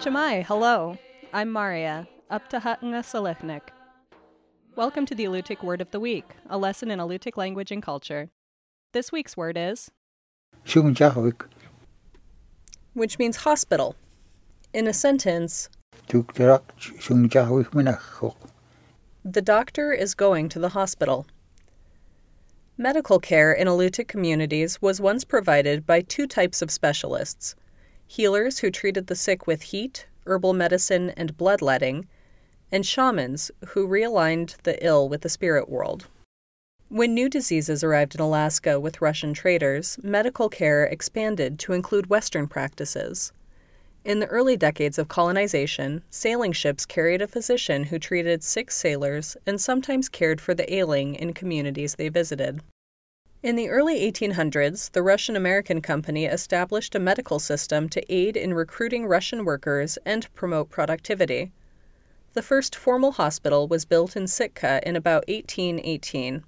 Chamai, hello. I'm Maria, up to Hatanga Selechnik. Welcome to the Alutiiq Word of the Week, a lesson in Alutiiq language and culture. This week's word is Shungjahuik, which means hospital. In a sentence, tukterak shungjahuik minachok. The doctor is going to the hospital. Medical care in Alutiiq communities was once provided by two types of specialists healers who treated the sick with heat, herbal medicine, and bloodletting, and shamans who realigned the ill with the spirit world. When new diseases arrived in Alaska with Russian traders, medical care expanded to include Western practices. In the early decades of colonization, sailing ships carried a physician who treated sick sailors and sometimes cared for the ailing in communities they visited. In the early 1800s, the Russian American Company established a medical system to aid in recruiting Russian workers and promote productivity. The first formal hospital was built in Sitka in about 1818.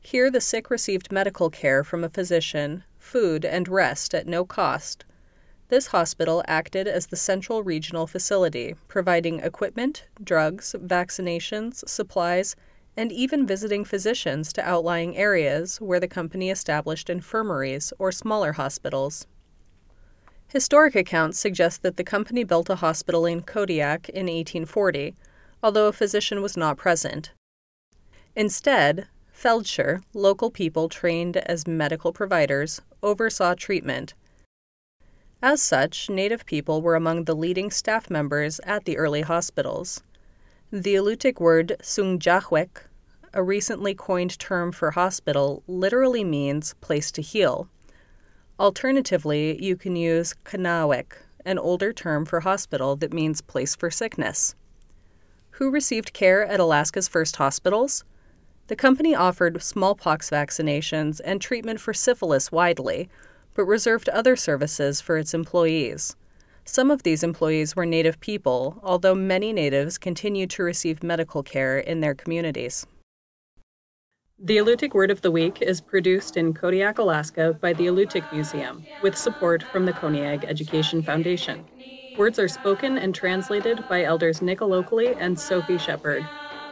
Here, the sick received medical care from a physician, food, and rest at no cost. This hospital acted as the central regional facility, providing equipment, drugs, vaccinations, supplies, and even visiting physicians to outlying areas where the company established infirmaries or smaller hospitals. Historic accounts suggest that the company built a hospital in Kodiak in 1840, although a physician was not present. Instead, Feldsher, local people trained as medical providers, oversaw treatment. As such, Native people were among the leading staff members at the early hospitals. The Alutiiq word sungjahwek, a recently coined term for hospital, literally means place to heal. Alternatively, you can use kanawek, an older term for hospital that means place for sickness. Who received care at Alaska's first hospitals? The company offered smallpox vaccinations and treatment for syphilis widely, but reserved other services for its employees. Some of these employees were Native people, although many Natives continued to receive medical care in their communities. The Alutiiq Word of the Week is produced in Kodiak, Alaska by the Alutiiq Museum, with support from the Koniag Education Foundation. Words are spoken and translated by elders Nick Alokli and Sophie Shepard.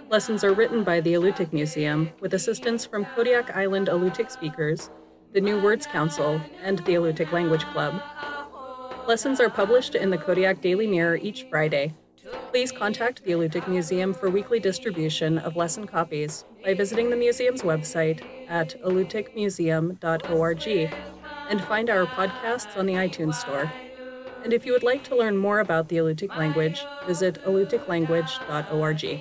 Lessons are written by the Alutiiq Museum, with assistance from Kodiak Island Alutiiq speakers, the New Words Council, and the Alutiiq Language Club. Lessons are published in the Kodiak Daily Mirror each Friday. Please contact the Alutiiq Museum for weekly distribution of lesson copies by visiting the museum's website at alutiiqmuseum.org and find our podcasts on the iTunes Store. And if you would like to learn more about the Alutiiq language, visit alutiiqlanguage.org.